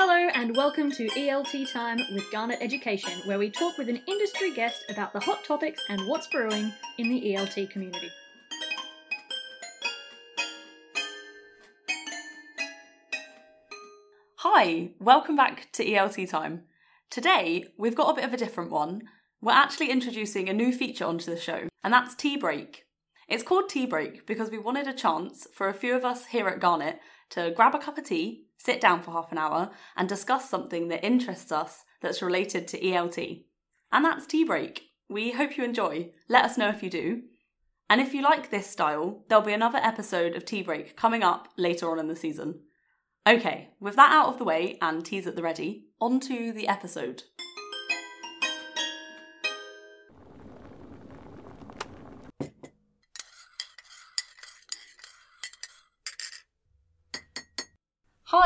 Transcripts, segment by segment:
Hello and welcome to ELT Time with Garnet Education, where we talk with an industry guest about the hot topics and what's brewing in the ELT community. Hi, welcome back to ELT Time. Today, we've got a bit of a different one. We're actually introducing a new feature onto the show, and that's Tea Break. It's called Tea Break because we wanted a chance for a few of us here at Garnet to grab a cup of tea, sit down for half an hour, and discuss something that interests us that's related to ELT. And that's Tea Break. We hope you enjoy. Let us know if you do. And if you like this style, there'll be another episode of Tea Break coming up later on in the season. Okay, with that out of the way and teas at the ready, on to the episode.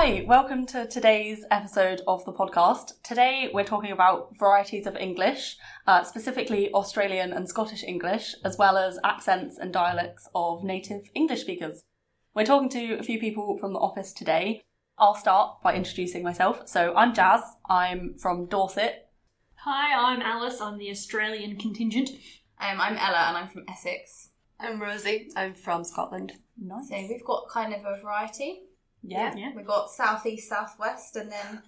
Hi, welcome to today's episode of the podcast. Today we're talking about varieties of English, uh, specifically Australian and Scottish English, as well as accents and dialects of native English speakers. We're talking to a few people from the office today. I'll start by introducing myself. So I'm Jazz, I'm from Dorset. Hi, I'm Alice. I'm the Australian contingent. Um, I'm Ella and I'm from Essex. I'm Rosie. I'm from Scotland. Nice. So we've got kind of a variety. Yeah. Yeah. We've got southeast, southwest, and then a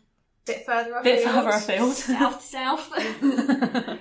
bit further afield. Bit further afield. South, south.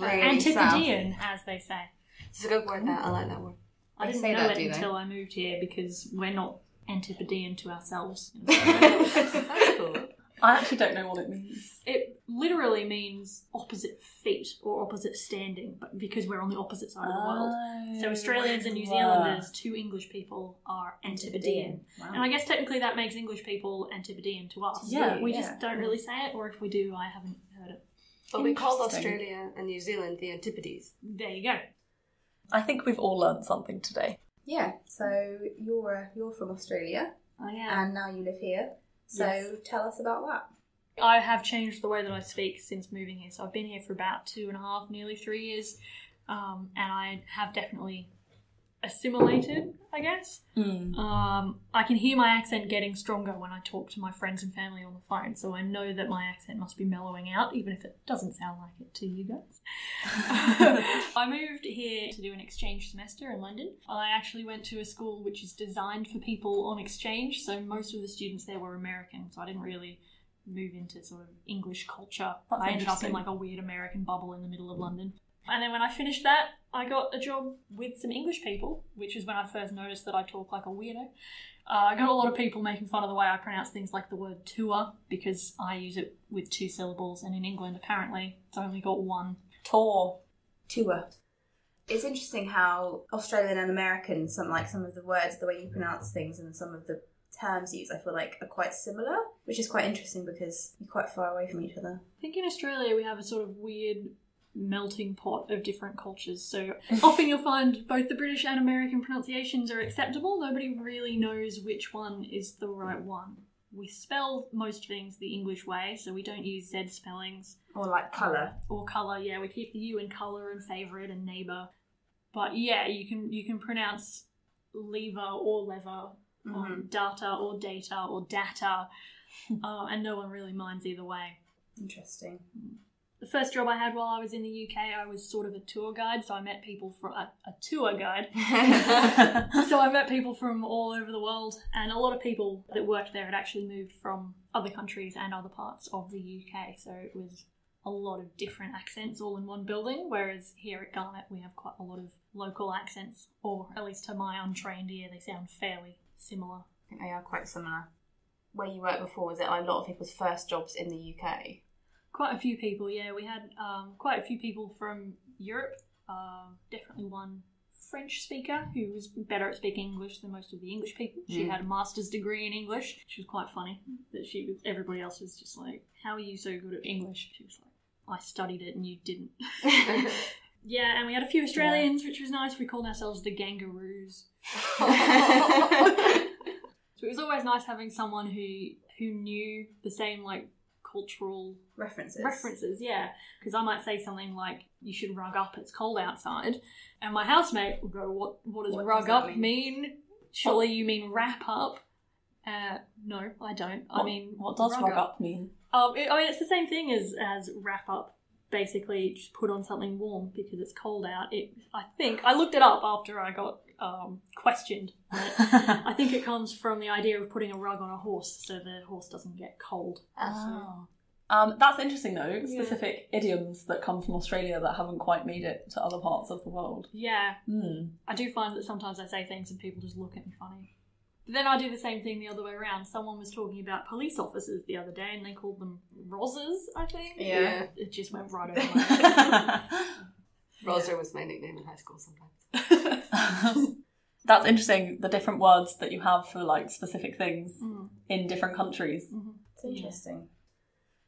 Really Antipodean, as they say. It's a good word that. I like that word. I didn't say know that, it until I moved here because we're not Antipodean to ourselves. That's cool. I actually don't know what it means. it literally means opposite feet or opposite standing, but because we're on the opposite side of the world. So Australians and New Zealanders, two English people, are Antipodean. Wow. And I guess technically that makes English people Antipodean to us. Yeah, but we yeah. just don't really say it, or if we do, I haven't heard it. But we call Australia and New Zealand the Antipodes. There you go. I think we've all learned something today. Yeah. So you're uh, you're from Australia, I am. and now you live here. So Yes. tell us about that. I have changed the way that I speak since moving here. So I've been here for about two and a half, nearly three years, um, and I have definitely assimilated. I guess um, I can hear my accent getting stronger when I talk to my friends and family on the phone. So I know that my accent must be mellowing out, even if it doesn't sound like it to you guys. I moved here to do an exchange semester in London. I actually went to a school which is designed for people on exchange, so most of the students there were American, so I didn't really move into sort of English culture. That's I ended up in like a weird American bubble in the middle of London. And then when I finished that, I got a job with some English people, which is when I first noticed that I talk like a weirdo. Uh, I got a lot of people making fun of the way I pronounce things like the word tour because I use it with two syllables, and in England, apparently, it's only got one. Tour. Tour. It's interesting how Australian and American, some like some of the words, the way you pronounce things, and some of the terms used, I feel like are quite similar, which is quite interesting because you're quite far away from each other. I think in Australia we have a sort of weird melting pot of different cultures. So often you'll find both the British and American pronunciations are acceptable. Nobody really knows which one is the right one. We spell most things the English way, so we don't use Z spellings Or like colour. or color. Yeah, we keep the U in color and favorite and neighbor. But yeah, you can you can pronounce lever or lever, um, data or data or data, uh, and no one really minds either way Interesting. The first job I had while I was in the UK, I was sort of a tour guide, so I met people from a, a tour guide. so I met people from all over the world, and a lot of people that worked there had actually moved from other countries and other parts of the UK. So it was a lot of different accents all in one building. Whereas here at Garnet, we have quite a lot of local accents, or at least to my untrained ear, they sound fairly similar. I think they are quite similar. Where you worked before, was it a lot of people's first jobs in the UK? Quite a few people, yeah. We had um, quite a few people from Europe. Um definitely one French speaker who was better at speaking English than most of the English people. She Mm. had a master's degree in English, which was quite funny. That she was, everybody else was just like, "How are you so good at English?" She was like, "I studied it and you didn't." yeah, and we had a few Australians, which was nice. We called ourselves the Gangaroos. So it was always nice having someone who who knew the same like cultural References. references, yeah. Because I might say something like, "You should rug up. It's cold outside," and my housemate will go, "What? What does What rug does up mean?" mean? Surely you mean wrap up." Uh, no, I don't. I mean, what does rug up mean? Um, it, I mean, it's the same thing as as wrap up. Basically, just put on something warm because it's cold out. It, I think, I looked it up after I got um, questioned. on. I think it comes from the idea of putting a rug on a horse so the horse doesn't get cold. Oh. Um, that's interesting though. Specific idioms that come from Australia that haven't quite made it to other parts of the world. Yeah, Hmm. I do find that sometimes I say things and people just look at me funny. But then I do the same thing the other way around. Someone was talking about police officers the other day and they called them rozzers, I think. Yeah. It just went right over my head. Roser was my nickname in high school sometimes. That's interesting. The different words that you have for like specific things Mm. in different countries. It's interesting.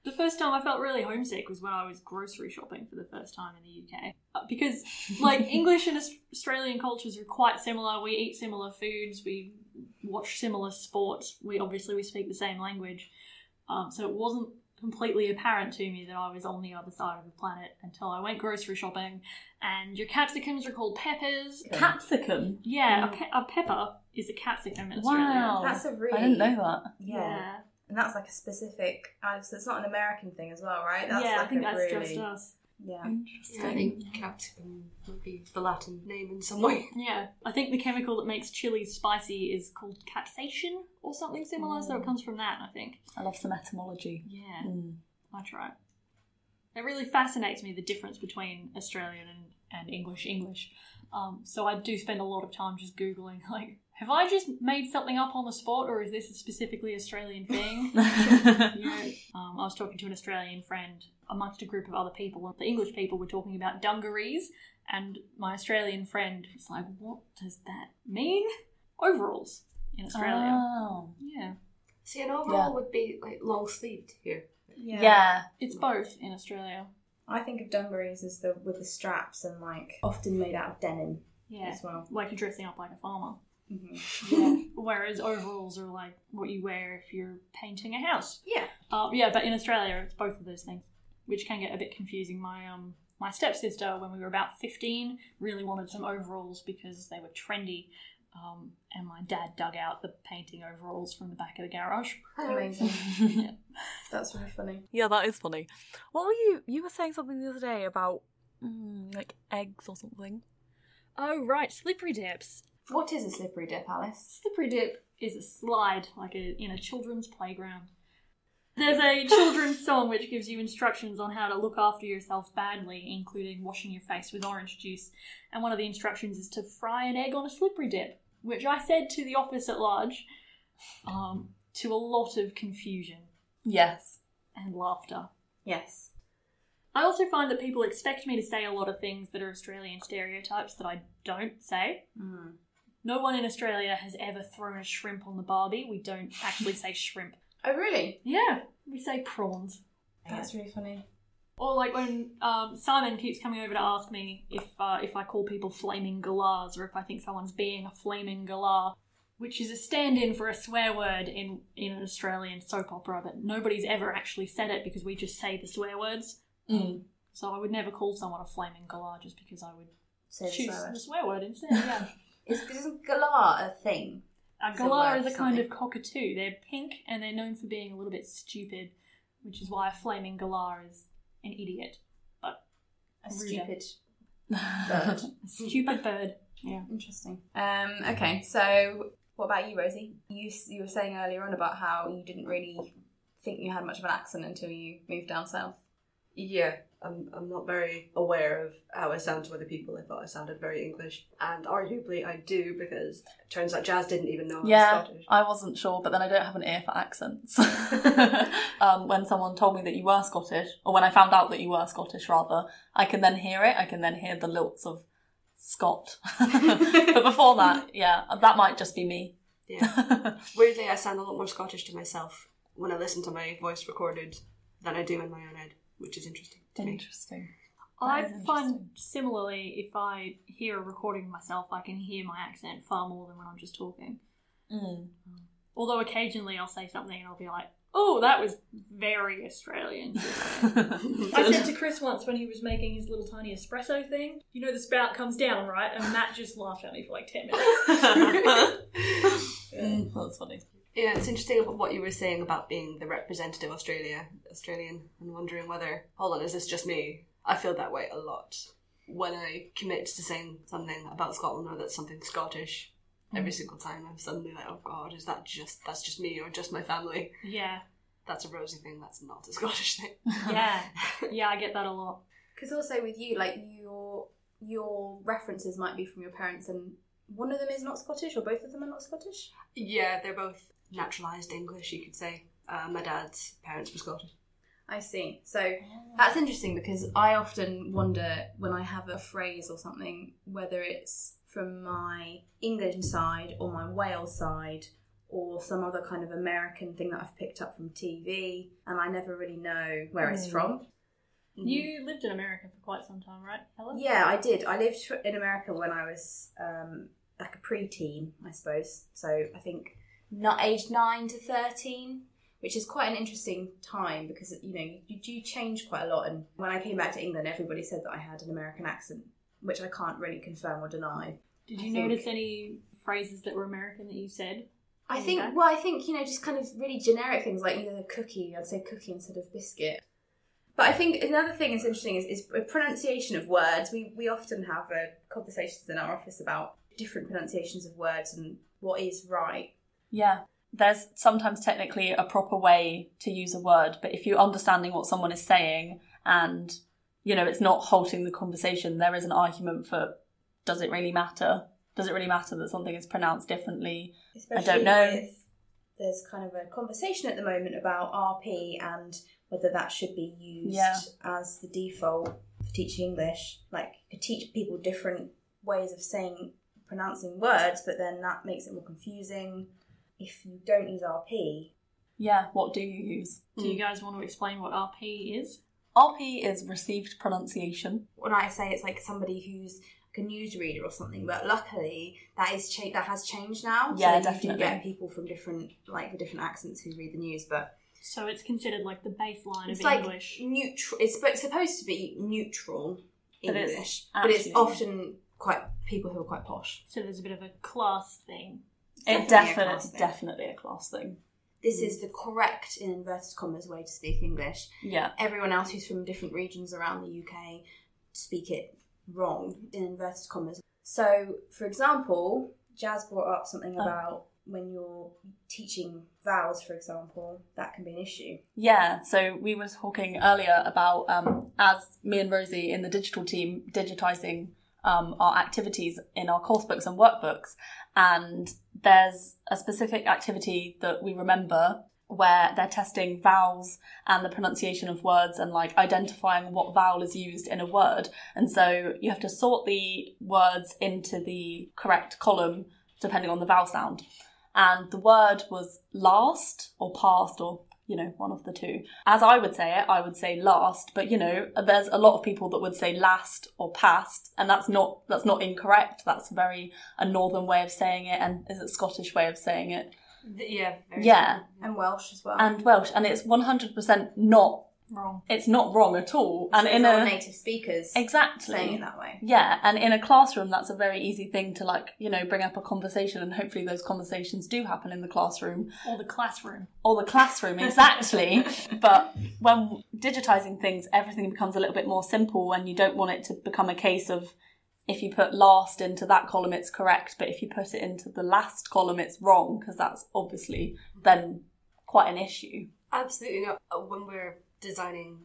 The first time I felt really homesick was when I was grocery shopping for the first time in the UK. Uh, Because, like, English and Australian cultures are quite similar. We eat similar foods, we watch similar sports, we obviously we speak the same language. Um, so it wasn't completely apparent to me that I was on the other side of the planet until I went grocery shopping. And your capsicums are called peppers. Capsicum. Yeah, a, pe- a pepper is a capsicum in Australia. Wow. That's a really I didn't know that. Yeah. And that's like a specific. Uh, so it's not an American thing as well, right? That's yeah, like I think a that's really, just us. Yeah. Interesting. Yeah, I think capsicum would be the Latin name in some way. Yeah, I think the chemical that makes chilies spicy is called capsaicin or something similar, so it comes from that, I think. I love some etymology. Yeah, Mm. that's right. It really fascinates me the difference between Australian and, and English English. Um, so I do spend a lot of time just Googling, like, have I just made something up on the spot or is this a specifically Australian thing? you know, um, I was talking to an Australian friend amongst a group of other people, and the English people were talking about dungarees, and my Australian friend was like, "What does that mean?" Overalls in Australia. Oh. yeah, See, an overall Yeah. would be like long sleeved here. Yeah. it's both in Australia. I think of dungarees as the with the straps and like often made out of denim Yeah, as well. like you're dressing up like a farmer. Hmm Yeah. Whereas overalls are like what you wear if you're painting a house. Yeah. Uh, yeah, but in Australia, it's both of those things, which can get a bit confusing. My um my stepsister, when we were about fifteen, really wanted some overalls because they were trendy. Um, and my dad dug out the painting overalls from the back of the garage. Amazing. That's really funny. Yeah, that is funny. What were you? You were saying something the other day about mm, like eggs or something. Oh right, slippery dips. What is a slippery dip, Alice? Slippery dip is a slide, like a, in a children's playground. There's a children's song which gives you instructions on how to look after yourself badly, including washing your face with orange juice. And one of the instructions is to fry an egg on a slippery dip, which I said to the office at large, um, to a lot of confusion Yes. and laughter. Yes. I also find that people expect me to say a lot of things that are Australian stereotypes that I don't say. Mm. No one in Australia has ever thrown a shrimp on the barbie. We don't actually say shrimp. Oh, really? Yeah, we say prawns. That's really funny. Or like when um, Simon keeps coming over to ask me if uh, if I call people flaming galahs or if I think someone's being a flaming galah, which is a stand-in for a swear word in in an Australian soap opera, but nobody's ever actually said it because we just say the swear words. Mm. So I would never call someone a flaming galah just because I would Say the choose swear word. the swear word instead. Yeah. Is, isn't galah a thing? A galah is a kind of cockatoo. They're pink and they're known for being a little bit stupid, which is why a flaming galah is an idiot. But A Rude. stupid bird. a stupid bird. Yeah. Interesting. Um, okay, so what about you, Rosie? You you were saying earlier on about how you didn't really think you had much of an accent until you moved down south. Yeah, I'm, I'm not very aware of how I sound to other people. I thought I sounded very English, and arguably I do because it turns out Jazz didn't even know I was Yeah, Scottish. I wasn't sure, but then I don't have an ear for accents. um, when someone told me that you were Scottish, or when I found out that you were Scottish, rather, I can then hear it. I can then hear the lilts of Scott. but before that, yeah, that might just be me. Yeah. Weirdly, I sound a lot more Scottish to myself when I listen to my voice recorded than I do in my own head, which is interesting Interesting. I find similarly, if I hear a recording of myself, I can hear my accent far more than when I'm just talking. Mm. Although occasionally I'll say something and I'll be like, oh, that was very Australian. I said to Chris once when he was making his little tiny espresso thing, you know the spout comes down, right? And Matt just laughed at me for like 10 minutes. Mm, that's funny. Yeah, it's interesting about what you were saying about being the representative Australia Australian and wondering whether hold on, is this just me? I feel that way a lot. When I commit to saying something about Scotland or that's something Scottish, mm. every single time I'm suddenly like, Oh god, is that just that's just me or just my family? Yeah. That's a Rosie thing, that's not a Scottish thing. Yeah. Yeah, I get that a lot. Because also with you, like your your references might be from your parents, and one of them is not Scottish, or both of them are not Scottish. Yeah, they're both naturalised English, you could say. Uh, my dad's parents were Scottish. I see. So that's interesting because I often wonder when I have a phrase or something whether it's from my English side or my Wales side or some other kind of American thing that I've picked up from TV, and I never really know where it's Mm. from. You lived in America for quite some time, right, Helen? Yeah, I did. I lived in America when I was um, like a preteen, I suppose. So I think not aged nine to thirteen, which is quite an interesting time because you know you do change quite a lot. And when I came back to England, everybody said that I had an American accent, which I can't really confirm or deny. Did I you think- notice any phrases that were American that you said? I think well, I think you know just kind of really generic things like you know the cookie. I'd say cookie instead of biscuit. But I think another thing that's interesting is, is pronunciation of words. We we often have uh, conversations in our office about different pronunciations of words and what is right. Yeah. There's sometimes technically a proper way to use a word, but if you're understanding what someone is saying and, you know, it's not halting the conversation, there is an argument for does it really matter? Does it really matter that something is pronounced differently? Especially I don't know. There's kind of a conversation at the moment about RP and whether that should be used Yeah. as the default for teaching English. Like you could teach people different ways of saying pronouncing words, but then that makes it more confusing. If you don't use RP, Yeah, what do you use? Do you guys want to explain what RP is? RP is received pronunciation. when I say it's like somebody who's like a newsreader or something, but luckily that is cha- that has changed now. Yeah, so you definitely. do get people from different like with different accents who read the news, but So it's considered like the baseline it's of like English. neutral. It's sp- supposed to be neutral But it's English, but it's often quite people who are quite posh. So there's a bit of a class thing. It Definitely a definitely, class thing. definitely a class thing. This is the correct, in inverted commas, way to speak English. Yeah, Everyone else who's from different regions around the UK speak it wrong, in inverted commas. So, for example, Jazz brought up something Oh. about when you're teaching vowels, for example, that can be an issue. yeah. So we were talking earlier about um, as me and Rosie in the digital team digitizing um, our activities in our course books and workbooks, and there's a specific activity that we remember where they're testing vowels and the pronunciation of words and like identifying what vowel is used in a word. And so you have to sort the words into the correct column depending on the vowel sound. And the word was last or past or you know, one of the two. As I would say it, I would say last, but you know, there's a lot of people that would say last or past, and that's not that's not incorrect. That's very a northern way of saying it, and is a Scottish way of saying it. Yeah. very Yeah. true. And Welsh as well. and Welsh, and it's 100% not Wrong. it's not wrong at all. And in a native speakers exactly saying it that way. yeah, and in a classroom, that's a very easy thing to like you know bring up a conversation, and hopefully those conversations do happen in the classroom Or the classroom. or the classroom exactly. but when digitizing things, everything becomes a little bit more simple, and you don't want it to become a case of if you put last into that column, it's correct, but if you put it into the last column, it's wrong because that's obviously then quite an issue. Absolutely not. When we're designing,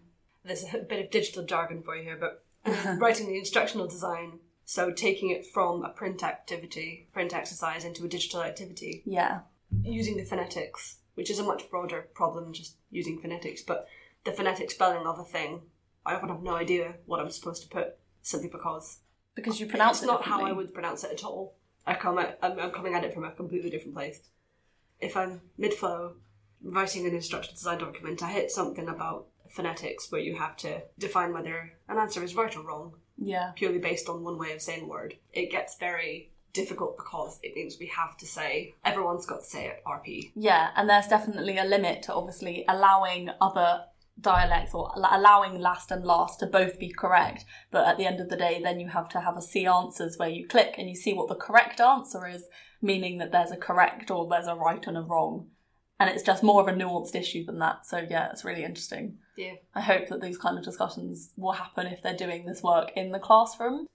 there's a bit of digital jargon for you here, but uh, writing the instructional design, so taking it from a print activity, print exercise into a digital activity, Yeah, using the phonetics, which is a much broader problem just using phonetics, but the phonetic spelling of a thing, I often have no idea what I'm supposed to put simply because because you pronounce it's it not how I would pronounce it at all. I come at, I'm, I'm coming at it from a completely different place. If I'm mid flow writing an instructional design document, I hit something about phonetics where you have to define whether an answer is right or wrong Yeah, purely based on one way of saying a word. It gets very difficult because it means we have to say everyone's got to say it RP. Yeah, and there's definitely a limit to obviously allowing other dialects or allowing last and last to both be correct. But at the end of the day, then you have to have a see answers where you click and you see what the correct answer is, meaning that there's a correct or there's a right and a wrong. And it's just more of a nuanced issue than that. So yeah, it's really interesting. Yeah. I hope that these kind of discussions will happen if they're doing this work in the classroom.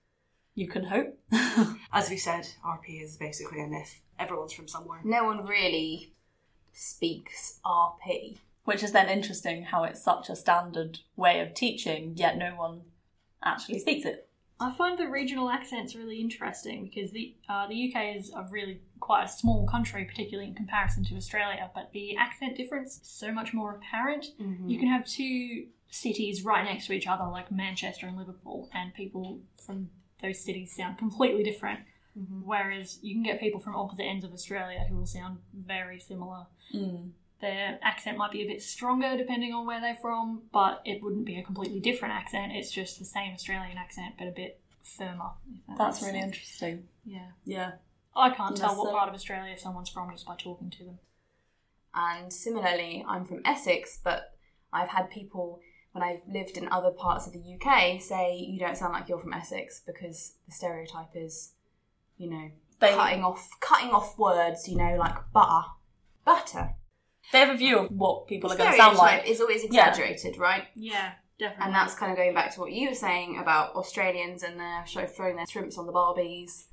You can hope. As we said, RP is basically a myth. Everyone's from somewhere. No one really speaks RP. Which is then interesting how it's such a standard way of teaching, yet no one actually speaks it. I find the regional accents really interesting because the uh, the UK is a really quite a small country, particularly in comparison to Australia. But the accent difference is so much more apparent. Mm-hmm. You can have two cities right next to each other, like Manchester and Liverpool, and people from those cities sound completely different. Mm-hmm. Whereas you can get people from opposite ends of Australia who will sound very similar. Mm. Their accent might be a bit stronger depending on where they're from, but it wouldn't be a completely different accent. It's just the same Australian accent, but a bit firmer. that That's really sense. interesting. Yeah. Yeah. I can't tell what uh, part of Australia someone's from just by talking to them. And similarly, I'm from Essex, but I've had people when I've lived in other parts of the UK say you don't sound like you're from Essex because the stereotype is, you know, They- cutting off cutting off words, you know, like butter. Butter. They have a view of what people are going to sound like. is always Yeah. exaggerated, right? Yeah, definitely. And that's kind of going back to what you were saying about Australians and their show throwing their shrimps on the barbies.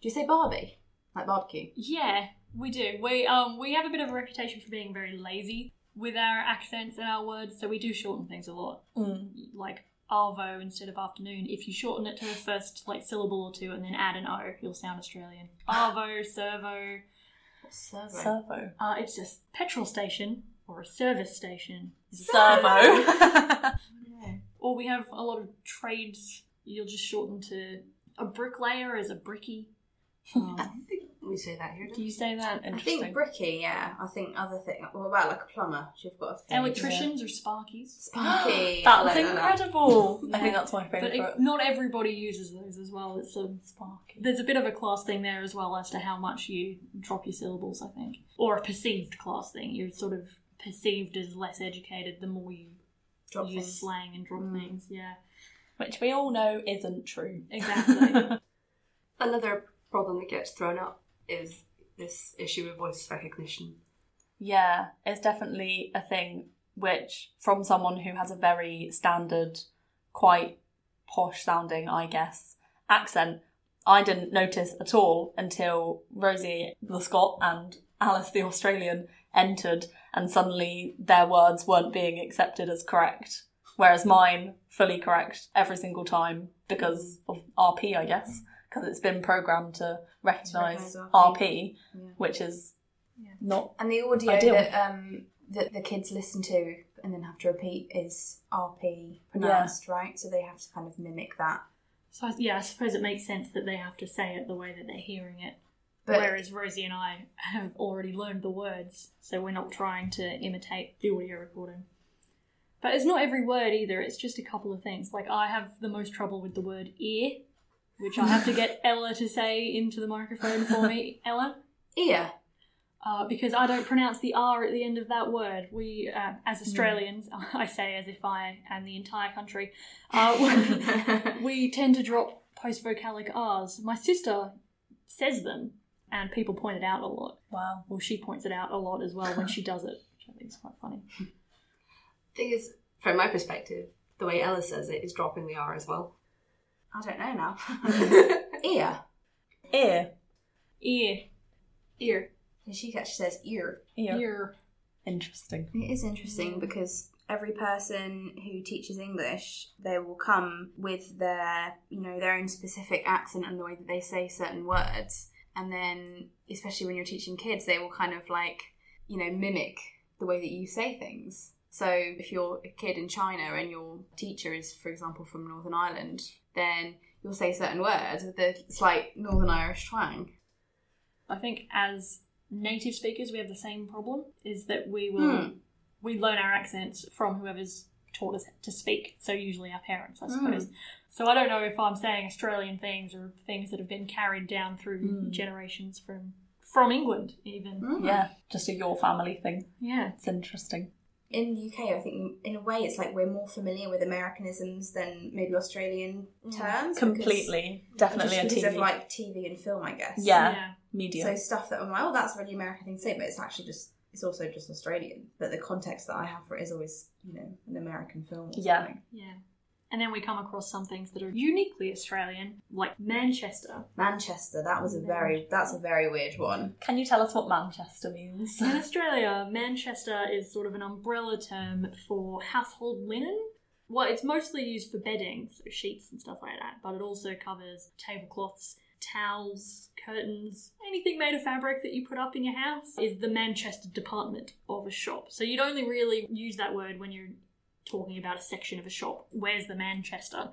Do you say barbie? Like barbecue? Yeah, we do. We um we have a bit of a reputation for being very lazy with our accents and our words, so we do shorten things a lot. Mm. Like arvo instead of afternoon. If you shorten it to the first like syllable or two and then add an o, you'll sound Australian. Arvo, servo. Servo. Servo. Uh, it's just petrol station or a service station. Servo. Yeah. Or we have a lot of trades. You'll just shorten to a bricklayer as a bricky. Um, I think We say that here. do you say that? I think bricky, yeah. I think other thing. What about like a plumber? You've got a thing. Electricians or sparkies? Sparky. I That's like that. incredible. I think that's my But favourite. it, not everybody uses those as well. It's a Sparky. there's a bit of a class thing there as well as to how much you drop your syllables. I think, or a perceived class thing. You're sort of perceived as less educated the more you Drop use things. slang and drop Mm. things. Yeah, Which we all know isn't true. exactly. Another problem that gets thrown up is this issue of voice recognition. Yeah, it's definitely a thing which, from someone who has a very standard, quite posh sounding, I guess, accent, I didn't notice at all until Rosie the Scot and Alice the Australian entered, and suddenly their words weren't being accepted as correct, whereas mine fully correct every single time because of RP, I guess, because it's been programmed to recognise recognise RP, RP. Yeah. which is Yeah. not And the audio Ideal. that um that the kids listen to and then have to repeat is RP pronounced, right? So they have to kind of mimic that. so I- yeah, I suppose it makes sense that they have to say it the way that they're hearing it. But Whereas Rosie and I have already learned the words, so we're not trying to imitate the audio recording. But it's not every word either, it's just a couple of things. Like, I have the most trouble with the word ear, which I have to get Ella to say into the microphone for me. Ella? ear. Uh, because I don't pronounce the R at the end of that word. We, uh, as Australians, I say as if I am the entire country, uh, we tend to drop post vocalic R's. My sister says them, and people point it out a lot. wow. Well, she points it out a lot as well when she does it, which I think is quite funny. Thing is, from my perspective, the way Ella says it is dropping the R as well. I don't know now. ear. Ear. Ear. Ear. And She actually says ear. Ear. Ear. Interesting. It is interesting because every person who teaches English, they will come with their, you know, their own specific accent and the way that they say certain words. And then, especially when you're teaching kids, they will kind of like, you know, mimic the way that you say things. So if you're a kid in China and your teacher is, for example, from Northern Ireland, then you'll say certain words with a slight Northern Irish twang. I think as native speakers, we have the same problem: is that we will Hmm. we learn our accents from whoever's taught us to speak. So usually our parents, I Hmm. suppose. So I don't know if I'm saying Australian things or things that have been carried down through Hmm. generations from from England, even. Mm. Yeah, just a your family thing. Yeah. It's interesting. In the UK, I think in a way it's like we're more familiar with Americanisms than maybe Australian mm. terms. Completely. because- Definitely just because TV. of like TV and film, I guess. Yeah. Yeah. media. So stuff that I'm like, oh, that's a really American thing to say, but it's actually just it's also just Australian. But the context that I have for it is always, you know, an American film. Or Yeah. something. Yeah. And then we come across some things that are uniquely Australian, like Manchester. Manchester. That was a very. That's a very weird one. Can you tell us what Manchester means? In Australia, Manchester is sort of an umbrella term for household linen. Well, it's mostly used for bedding, so sheets and stuff like that, but it also covers tablecloths, towels, curtains, anything made of fabric that you put up in your house is the Manchester department of a shop. So you'd only really use that word when you're talking about a section of a shop. Where's the Manchester?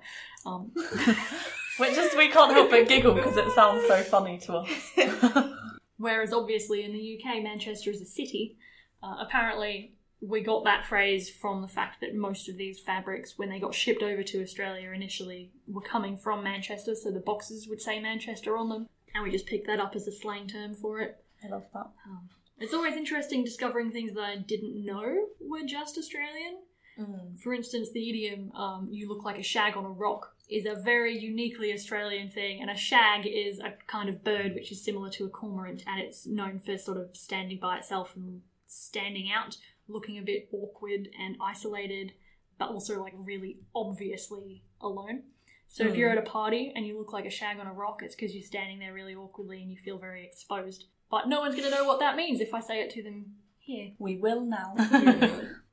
Um, Which is, we can't help but giggle because it sounds so funny to us. Whereas obviously in the UK, Manchester is a city. Uh, apparently, we got that phrase from the fact that most of these fabrics, when they got shipped over to Australia initially, were coming from Manchester, so the boxes would say Manchester on them, and we just picked that up as a slang term for it. I love that. Um, it's always interesting discovering things that I didn't know were just Australian. Mm. For instance, the idiom um, "you look like a shag on a rock" is a very uniquely Australian thing, and a shag is a kind of bird which is similar to a cormorant, and it's known for sort of standing by itself and standing out, looking a bit awkward and isolated, but also like really obviously alone. So if you're at a party and you look like a shag on a rock, it's because you're standing there really awkwardly and you feel very exposed. But no one's going to know what that means if I say it to them here. We will now.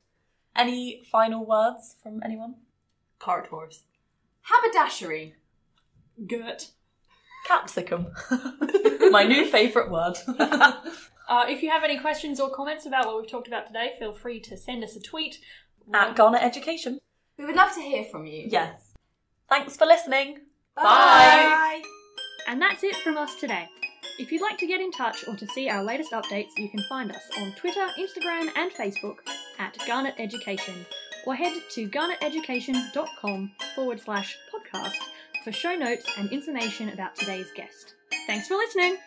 Any final words from anyone? Cart horse. Haberdashery. Gert. Capsicum. My new favourite word. Uh, if you have any questions or comments about what we've talked about today, feel free to send us a tweet. At Garnet Education. We would love to hear from you. Yes. Thanks for listening. Bye. And that's it from us today. If you'd like to get in touch or to see our latest updates, you can find us on Twitter, Instagram, and Facebook at Garnet Education, or head to garneteducation.com forward slash podcast for show notes and information about today's guest. Thanks for listening!